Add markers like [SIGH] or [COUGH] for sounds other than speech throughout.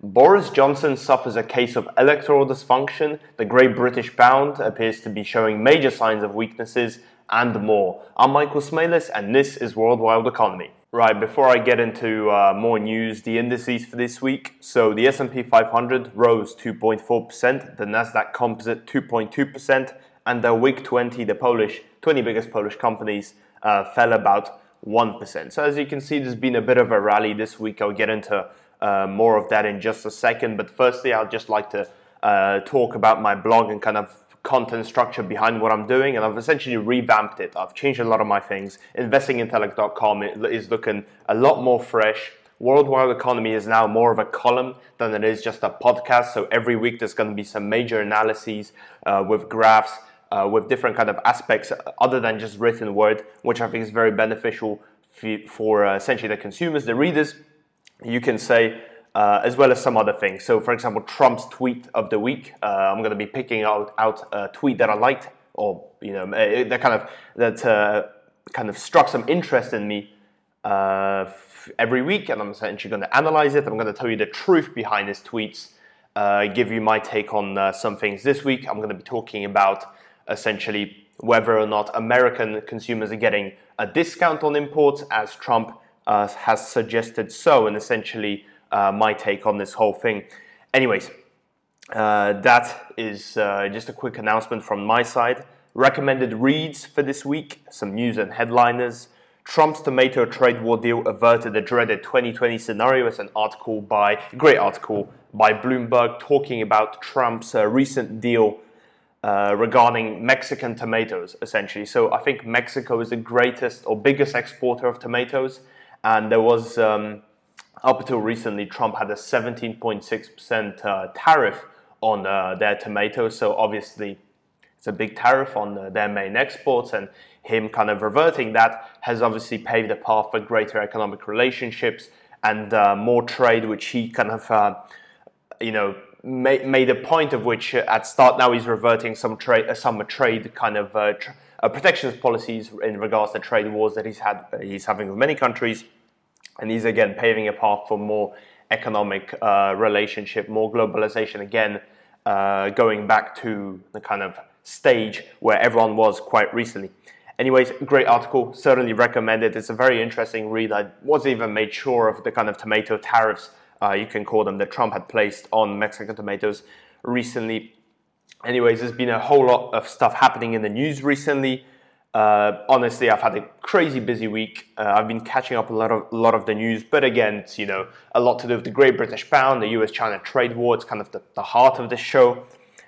Boris Johnson suffers a case of electoral dysfunction, the Great British Pound appears to be showing major signs of weaknesses, and more. I'm Michael Smalis, and this is World Worldwide Economy. Right, before I get into uh, more news, the indices for this week. So the S&P 500 rose 2.4%, the Nasdaq Composite 2.2%, and the WIG 20, the Polish 20 biggest Polish companies, uh, fell about 1%. So as you can see, there's been a bit of a rally this week. I'll get into uh, more of that in just a second. But firstly, I'd just like to uh, talk about my blog and kind of content structure behind what I'm doing. And I've essentially revamped it. I've changed a lot of my things. Investingintellect.com is looking a lot more fresh. Worldwide Economy is now more of a column than it is just a podcast. So every week there's going to be some major analyses uh, with graphs, uh, with different kind of aspects other than just written word, which I think is very beneficial for, for uh, essentially the consumers, the readers, you can say, uh, as well as some other things. So, for example, Trump's tweet of the week. Uh, I'm going to be picking out, out a tweet that I liked, or you know, uh, that kind of that uh, kind of struck some interest in me uh, every week, and I'm essentially going to analyze it. I'm going to tell you the truth behind his tweets. Uh, give you my take on some things this week. I'm going to be talking about essentially whether or not American consumers are getting a discount on imports, as Trump uh, has suggested so, and essentially uh, my take on this whole thing. Anyways, uh, that is uh, just a quick announcement from my side. Recommended reads for this week, some news and headliners. Trump's tomato trade war deal averted the dreaded 2020 scenario. It's an article by, great article by Bloomberg talking about Trump's uh, recent deal uh, regarding Mexican tomatoes, essentially. So I think Mexico is the greatest or biggest exporter of tomatoes. And there was, um, up until recently, Trump had a 17.6% uh, tariff on uh, their tomatoes. So obviously, it's a big tariff on uh, their main exports. And him kind of reverting that has obviously paved the path for greater economic relationships and uh, more trade, which he kind of, uh, you know, made, made a point of which uh, at start now he's reverting some trade, some trade kind of uh, protectionist policies in regards to trade wars that he's had uh, he's having with many countries, and he's again paving a path for more economic uh, relationship, more globalization again, uh, going back to the kind of stage where everyone was quite recently. Anyways, great article, certainly recommend it. It's a very interesting read. I wasn't even made sure of the kind of tomato tariffs, uh, you can call them, that Trump had placed on Mexican tomatoes recently anyways, there's been a whole lot of stuff happening in the news recently. Uh, honestly, I've had a crazy busy week. Uh, I've been catching up a lot of a lot of the news, but again, it's you know a lot to do with the Great British Pound, the U.S.-China trade war. It's kind of the, the heart of this show.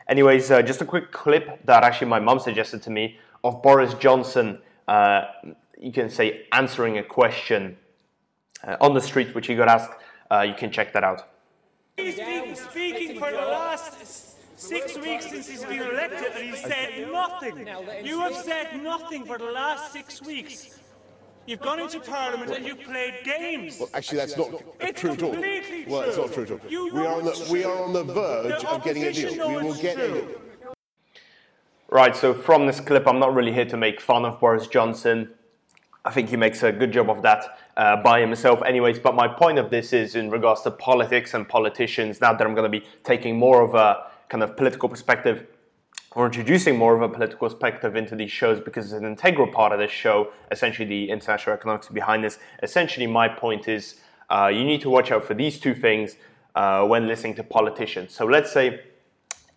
Anyways, uh, just a quick clip that actually my mum suggested to me of Boris Johnson. Uh, you can say answering a question uh, on the street, which he got asked. Uh, you can check that out. He's been speaking for the last six weeks since he's been elected and he's said nothing. You have said nothing for the last six weeks. You've gone into Parliament and you've played games. Well, actually, that's not it's true at all. Completely well, it's not true at all. You we, are on the, we are on the verge The of getting a deal. We will it's get a deal. Right, so from this clip, I'm not really here to make fun of Boris Johnson. I think he makes a good job of that uh, by himself, anyways. But my point of this is in regards to politics and politicians. Now that I'm going to be taking more of a kind of political perspective or introducing more of a political perspective into these shows because it's an integral part of this show, essentially the international economics behind this. Essentially, my point is uh, you need to watch out for these two things uh, when listening to politicians. So let's say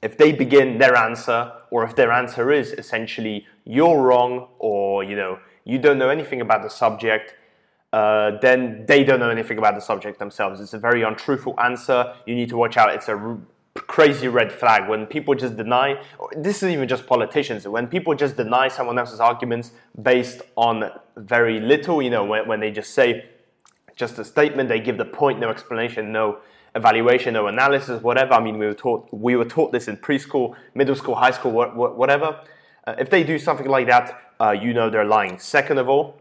if they begin their answer, or if their answer is essentially you're wrong, or you know you don't know anything about the subject, uh, then they don't know anything about the subject themselves. It's a very untruthful answer. You need to watch out. It's a r- crazy red flag when people just deny. This is even just politicians. When people just deny someone else's arguments based on very little, you know, when, when they just say just a statement, they give the point, no explanation, no evaluation, or analysis, whatever. I mean, we were taught we were taught this in preschool, middle school, high school, wha- wha- whatever. Uh, if they do something like that, uh, you know they're lying. Second of all,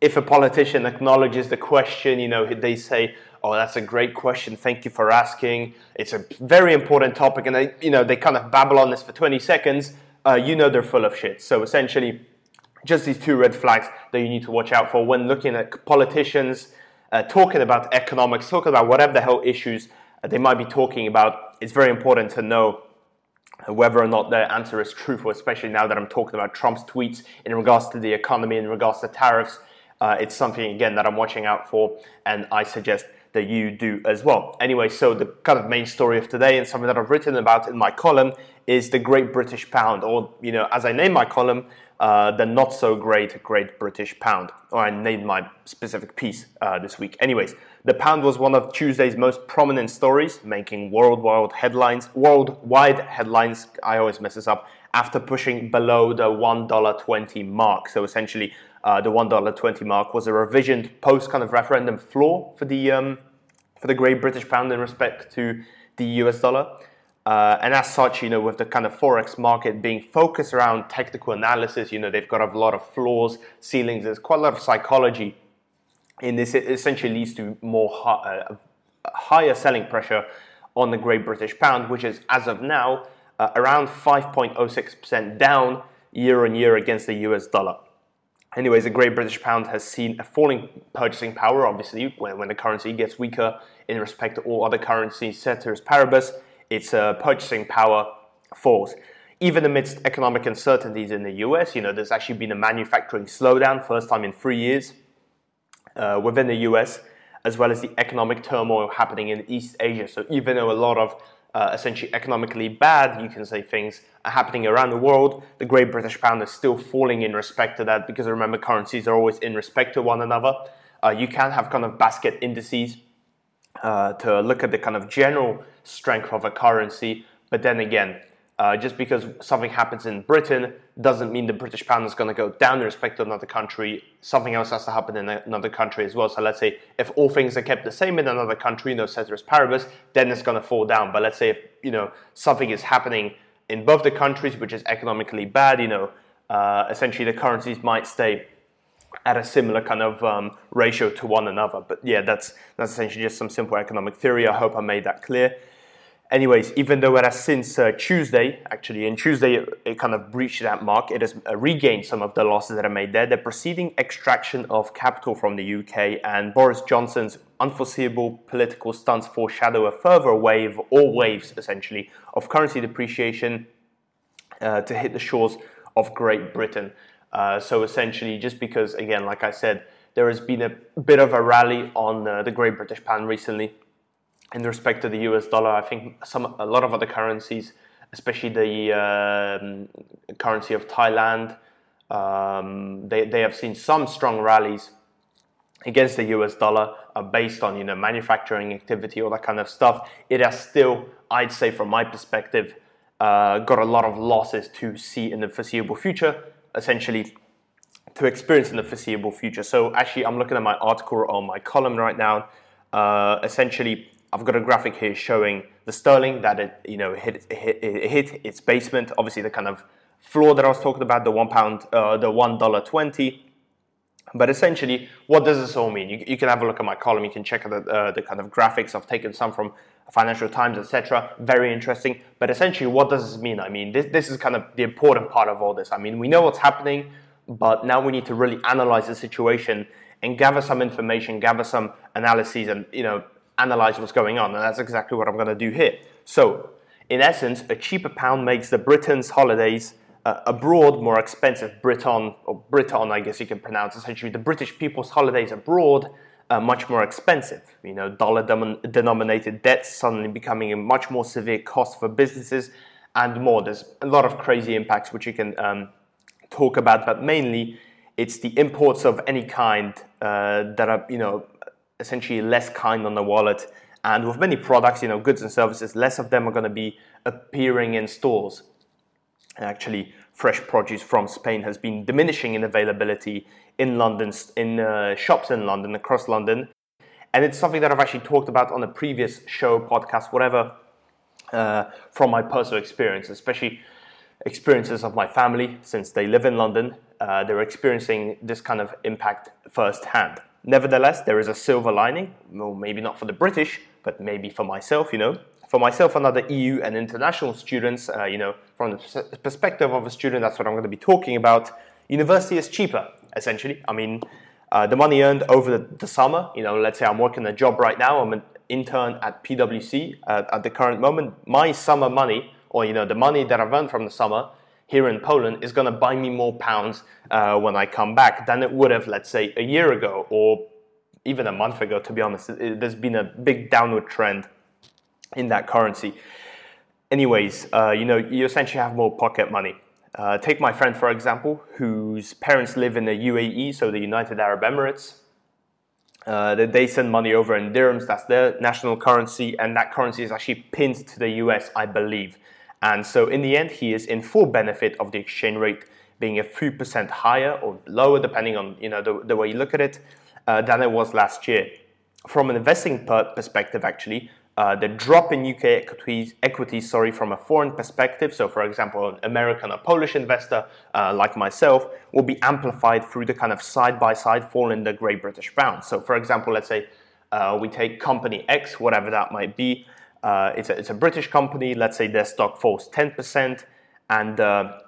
if a politician acknowledges the question, you know, they say, "Oh, that's a great question. Thank you for asking. It's a very important topic," and they, you know, they kind of babble on this for 20 seconds. Uh, you know, they're full of shit. So essentially, just these two red flags that you need to watch out for when looking at politicians uh, talking about economics, talking about whatever the hell issues they might be talking about, it's very important to know whether or not their answer is truthful, especially now that I'm talking about Trump's tweets in regards to the economy, in regards to tariffs. Uh, it's something, again, that I'm watching out for, and I suggest that you do as well. Anyway, so the kind of main story of today and something that I've written about in my column is the Great British Pound, or, you know, as I name my column, uh, the not so great Great British Pound, or I named my specific piece uh, this week. Anyways, the pound was one of Tuesday's most prominent stories, making worldwide headlines. Worldwide headlines. I always mess this up. After pushing below the one dollar twenty mark, so essentially uh, the one dollar twenty mark was a revisioned post kind of referendum floor for the um, for the Great British Pound in respect to the US dollar. Uh, and as such, you know, with the kind of forex market being focused around technical analysis, you know, they've got a lot of floors, ceilings. There's quite a lot of psychology in this. It essentially leads to more uh, higher selling pressure on the Great British Pound, which is as of now uh, around 5.06% down year on year against the US dollar. Anyways, the Great British Pound has seen a falling purchasing power, obviously, when, when the currency gets weaker in respect to all other currencies, ceteris paribus its uh, purchasing power falls. Even amidst economic uncertainties in the US, you know, there's actually been a manufacturing slowdown, first time in three years, uh, within the US, as well as the economic turmoil happening in East Asia. So even though a lot of uh, essentially economically bad, you can say things are happening around the world, the Great British Pound is still falling in respect to that because remember, currencies are always in respect to one another. Uh, you can have kind of basket indices uh, to look at the kind of general strength of a currency. But then again, uh, just because something happens in Britain doesn't mean the British pound is going to go down in respect to another country. Something else has to happen in another country as well. So let's say if all things are kept the same in another country, you know, ceteris paribus, then it's going to fall down. But let's say if you know something is happening in both the countries, which is economically bad, you know, uh, essentially the currencies might stay at a similar kind of um, ratio to one another. But yeah, that's that's essentially just some simple economic theory. I hope I made that clear. Anyways, even though it has since uh, Tuesday, actually, and Tuesday it, kind of breached that mark, it has uh, regained some of the losses that are made there. The preceding extraction of capital from the UK and Boris Johnson's unforeseeable political stunts foreshadow a further wave, or waves essentially, of currency depreciation uh, to hit the shores of Great Britain. Uh, so essentially, just because, again, like I said, there has been a bit of a rally on uh, the Great British Pound recently in respect to the US dollar. I think some a lot of other currencies, especially the um, currency of Thailand, um, they, they have seen some strong rallies against the US dollar uh, based on you know manufacturing activity, all that kind of stuff. It has still, I'd say, from my perspective, uh, got a lot of losses to see in the foreseeable future essentially to experience in the foreseeable future. So actually, I'm looking at my article or my column right now. Uh, essentially, I've got a graphic here showing the sterling that it you know hit, hit, it hit its basement. Obviously, the kind of floor that I was talking about, the one pound, uh, the one dollar twenty. But essentially, what does this all mean? You, you, can have a look at my column. You can check the, uh, the kind of graphics. I've taken some from Financial Times, etc. Very interesting. But essentially, what does this mean? I mean, this, this is kind of the important part of all this. I mean, we know what's happening, but now we need to really analyze the situation and gather some information, gather some analyses, and you know, analyze what's going on. And that's exactly what I'm going to do here. So, in essence, a cheaper pound makes the Britain's holidays uh, abroad more expensive. Briton, or Briton, I guess you can pronounce essentially the British people's holidays abroad are much more expensive. You know, dollar denominated debts suddenly becoming a much more severe cost for businesses and more. There's a lot of crazy impacts which you can um, talk about, but mainly it's the imports of any kind uh, that are, you know, essentially less kind on the wallet. And with many products, you know, goods and services, less of them are going to be appearing in stores And actually fresh produce from Spain has been diminishing in availability in London, in uh, shops in London, across London. And it's something that I've actually talked about on a previous show, podcast, whatever, uh, from my personal experience, especially experiences of my family since they live in London. Uh, they're experiencing this kind of impact firsthand. Nevertheless, there is a silver lining, well, maybe not for the British, but maybe for myself, you know for myself and other EU and international students, uh, you know, from the perspective of a student, that's what I'm going to be talking about. University is cheaper, essentially. I mean, uh, the money earned over the, the, summer, you know, let's say I'm working a job right now, I'm an intern at PwC uh, at the current moment. My summer money, or you know, the money that I've earned from the summer here in Poland, is going to buy me more pounds uh, when I come back than it would have, let's say, a year ago or even a month ago. To be honest, it, there's been a big downward trend in that currency. Anyways, uh, you know, you essentially have more pocket money. Uh, take my friend, for example, whose parents live in the UAE, so the United Arab Emirates. Uh, they send money over in dirhams, that's their national currency, and that currency is actually pinned to the US, I believe. And so, in the end, he is in full benefit of the exchange rate being a few percent higher or lower, depending on you know the, the way you look at it, uh, than it was last year. From an investing perspective, actually, uh, the drop in UK equities, equities, sorry, from a foreign perspective, so for example, an American or Polish investor uh, like myself, will be amplified through the kind of side-by-side fall in the Great British pound. So, for example, let's say uh, we take company X, whatever that might be. Uh, it's a, it's, a, British company. Let's say their stock falls 10%, and uh,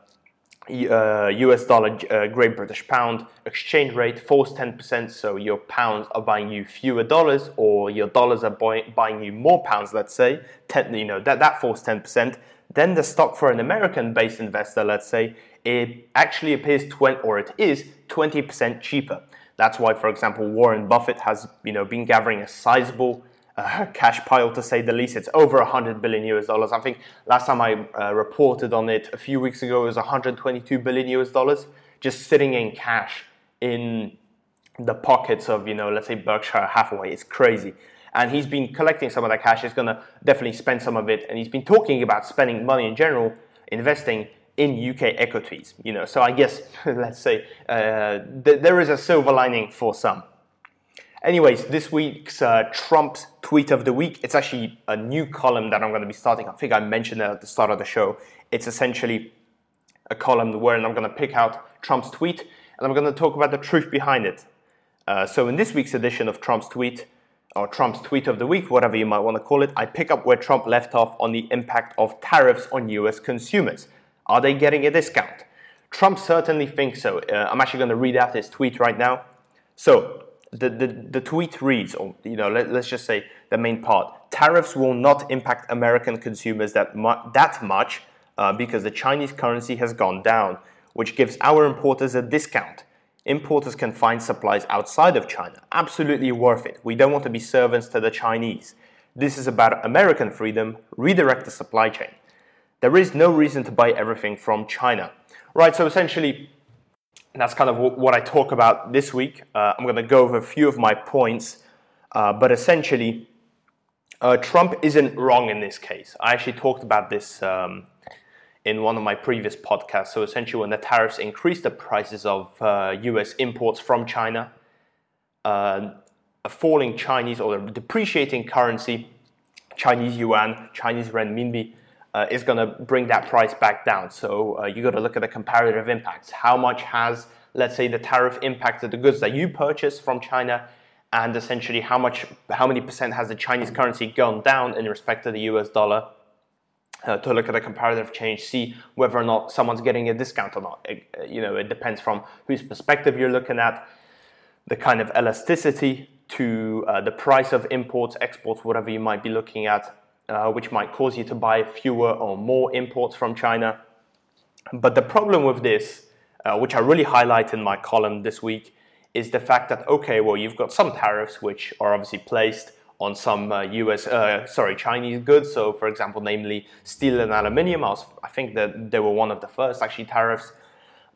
uh, US dollar, uh, Great British pound exchange rate falls 10%, so your pounds are buying you fewer dollars, or your dollars are buy, buying you more pounds, let's say, 10, you know, that, that falls 10%. Then the stock for an American based investor, let's say, it actually appears 20, or it is 20% cheaper. That's why, for example, Warren Buffett has you know, been gathering a sizable uh, cash pile to say the least. It's over 100 billion US dollars. I think last time I uh, reported on it a few weeks ago, it was 122 billion US dollars just sitting in cash in the pockets of, you know, let's say Berkshire Hathaway. It's crazy. And he's been collecting some of that cash. He's going to definitely spend some of it. And he's been talking about spending money in general, investing in UK equities. You know, so I guess [LAUGHS] let's say uh, th- there is a silver lining for some. Anyways, this week's uh, Trump's tweet of the week, it's actually a new column that I'm going to be starting. I think I mentioned it at the start of the show. It's essentially a column where I'm going to pick out Trump's tweet and I'm going to talk about the truth behind it. Uh, so, in this week's edition of Trump's tweet, or Trump's tweet of the week, whatever you might want to call it, I pick up where Trump left off on the impact of tariffs on US consumers. Are they getting a discount? Trump certainly thinks so. Uh, I'm actually going to read out his tweet right now. So, the, the, the tweet reads, or you know, let, us just say the main part: tariffs will not impact American consumers that mu- that much uh, because the Chinese currency has gone down, which gives our importers a discount. Importers can find supplies outside of China. Absolutely worth it. We don't want to be servants to the Chinese. This is about American freedom. Redirect the supply chain. There is no reason to buy everything from China. Right. So essentially, and that's kind of what I talk about this week. Uh, I'm going to go over a few of my points, uh, but essentially, uh, Trump isn't wrong in this case. I actually talked about this um, in one of my previous podcasts. So essentially, when the tariffs increased the prices of U.S. Uh, imports from China, uh, a falling Chinese or a depreciating currency, Chinese yuan, Chinese renminbi, uh, is going to bring that price back down. So uh, you got to look at the comparative impacts. How much has, let's say, the tariff impacted the goods that you purchase from China, and essentially how much, how many percent has the Chinese currency gone down in respect to the U.S. dollar? Uh, to look at the comparative change, see whether or not someone's getting a discount or not. It, uh, you know, it depends from whose perspective you're looking at, the kind of elasticity to uh, the price of imports, exports, whatever you might be looking at, uh, which might cause you to buy fewer or more imports from China. But the problem with this, uh, which I really highlight in my column this week, is the fact that okay, well, you've got some tariffs which are obviously placed on some uh, U.S. Uh, sorry Chinese goods. So, for example, namely steel and aluminium. I, was, I think that they were one of the first actually tariffs.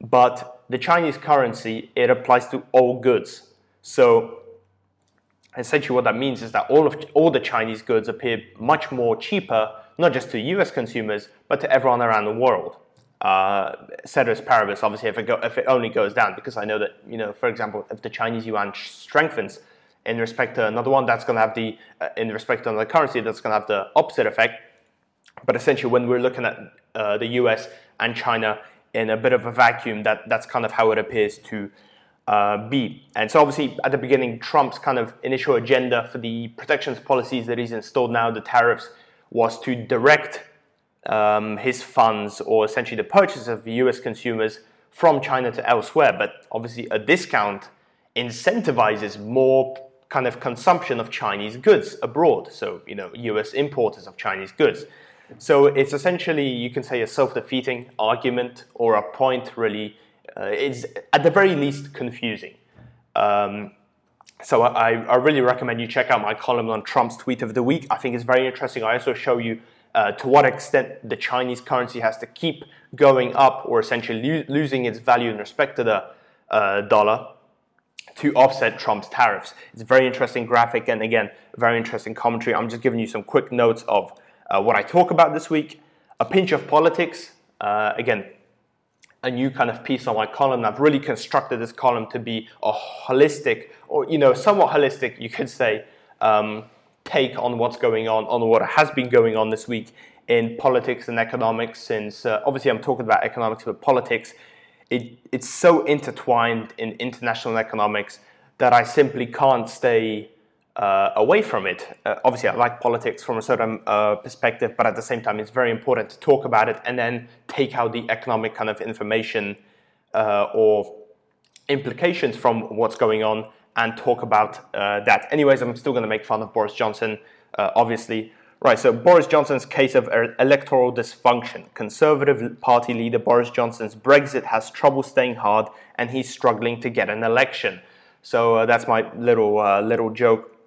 But the Chinese currency it applies to all goods. So essentially what that means is that all of all the Chinese goods appear much more cheaper, not just to U.S. consumers, but to everyone around the world. Uh, ceteris paribus, obviously, if it, go, if it only goes down, because I know that you know, for example, if the Chinese yuan strengthens in respect to another one, that's going to have the uh, in respect to another currency, that's going to have the opposite effect. But essentially, when we're looking at uh, the U.S. and China in a bit of a vacuum, that that's kind of how it appears to uh, be. And so, obviously, at the beginning, Trump's kind of initial agenda for the protections policies that he's installed now, the tariffs, was to direct um, his funds or essentially the purchase of US consumers from China to elsewhere. But obviously, a discount incentivizes more kind of consumption of Chinese goods abroad. So, you know, US importers of Chinese goods. So it's essentially, you can say, a self defeating argument or a point, really. Uh, it's at the very least confusing. Um, so I, I, really recommend you check out my column on Trump's tweet of the week. I think it's very interesting. I also show you uh, to what extent the Chinese currency has to keep going up or essentially lo- losing its value in respect to the uh, dollar to offset Trump's tariffs. It's a very interesting graphic and again, very interesting commentary. I'm just giving you some quick notes of uh, what I talk about this week. A pinch of politics. Uh, again, a new kind of piece on my column. I've really constructed this column to be a holistic, or you know, somewhat holistic, you could say, um, take on what's going on, on what has been going on this week in politics and economics. Since uh, obviously I'm talking about economics, but politics, it, it's so intertwined in international economics that I simply can't stay uh, away from it. Uh, obviously, I like politics from a certain uh, perspective, but at the same time, it's very important to talk about it and then take out the economic kind of information uh, or implications from what's going on and talk about uh, that. Anyways, I'm still going to make fun of Boris Johnson, uh, obviously. Right, so Boris Johnson's case of electoral dysfunction. Conservative Party leader Boris Johnson's Brexit has trouble staying hard and he's struggling to get an election. So that's my little little joke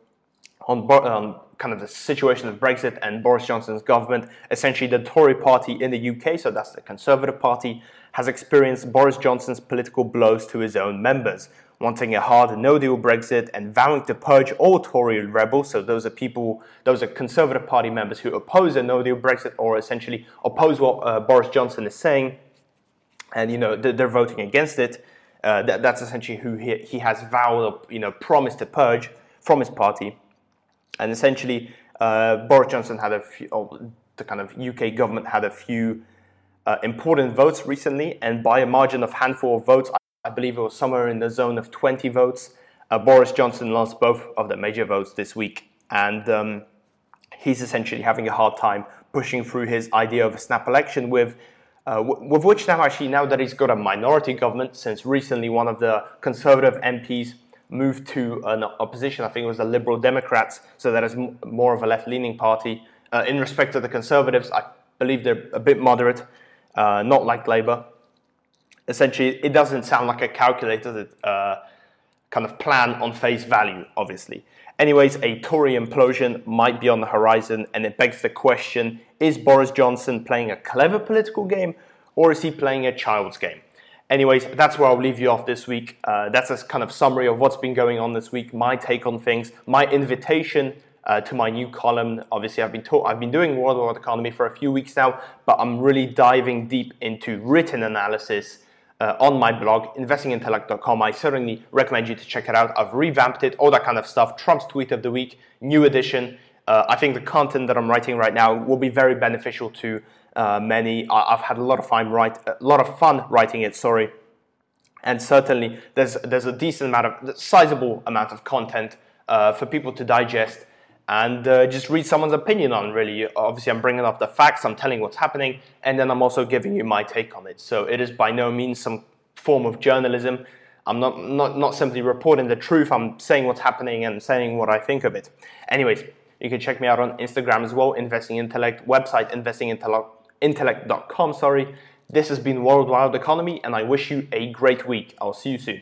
on, on kind of the situation of Brexit and Boris Johnson's government, essentially the Tory party in the UK, so that's the Conservative Party, has experienced Boris Johnson's political blows to his own members, wanting a hard no deal Brexit and vowing to purge all Tory rebels. So those are people, those are Conservative Party members who oppose a no deal Brexit or essentially oppose what uh, Boris Johnson is saying, and you know they're voting against it. Uh, that, that's essentially who he, he has vowed you know promised to purge from his party. And essentially, uh, Boris Johnson had a few, the kind of UK government had a few uh, important votes recently, and by a margin of handful of votes, I, I believe it was somewhere in the zone of 20 votes. Uh, Boris Johnson lost both of the major votes this week, and um, he's essentially having a hard time pushing through his idea of a snap election with. Uh, with which now actually now that he's got a minority government since recently one of the conservative MPs moved to an opposition. I think it was the Liberal Democrats, so that is more of a left-leaning party. Uh, in respect to the Conservatives, I believe they're a bit moderate, uh, not like Labour. Essentially, it doesn't sound like a calculated uh, kind of plan on face value, obviously. Anyways, a Tory implosion might be on the horizon, and it begs the question is Boris Johnson playing a clever political game, or is he playing a child's game? Anyways, that's where I'll leave you off this week. Uh, that's a kind of summary of what's been going on this week, my take on things, my invitation uh, to my new column. Obviously, I've been I've been doing Worldwide Economy for a few weeks now, but I'm really diving deep into written analysis uh, on my blog, investingintellect.com. I certainly recommend you to check it out. I've revamped it, all that kind of stuff. Trump's tweet of the week, new edition. Uh, I think the content that I'm writing right now will be very beneficial to uh, many. I, have had a lot of fun write a lot of fun writing it. Sorry, and certainly there's there's a decent amount of sizable amount of content uh, for people to digest and uh, just read someone's opinion on. Really, obviously, I'm bringing up the facts. I'm telling what's happening, and then I'm also giving you my take on it. So it is by no means some form of journalism. I'm not, not, not simply reporting the truth, I'm saying what's happening and saying what I think of it. Anyways, you can check me out on Instagram as well, Investing Intellect, website Investing Intellect, intellect.com. Sorry. This has been Worldwide Economy, and I wish you a great week. I'll see you soon.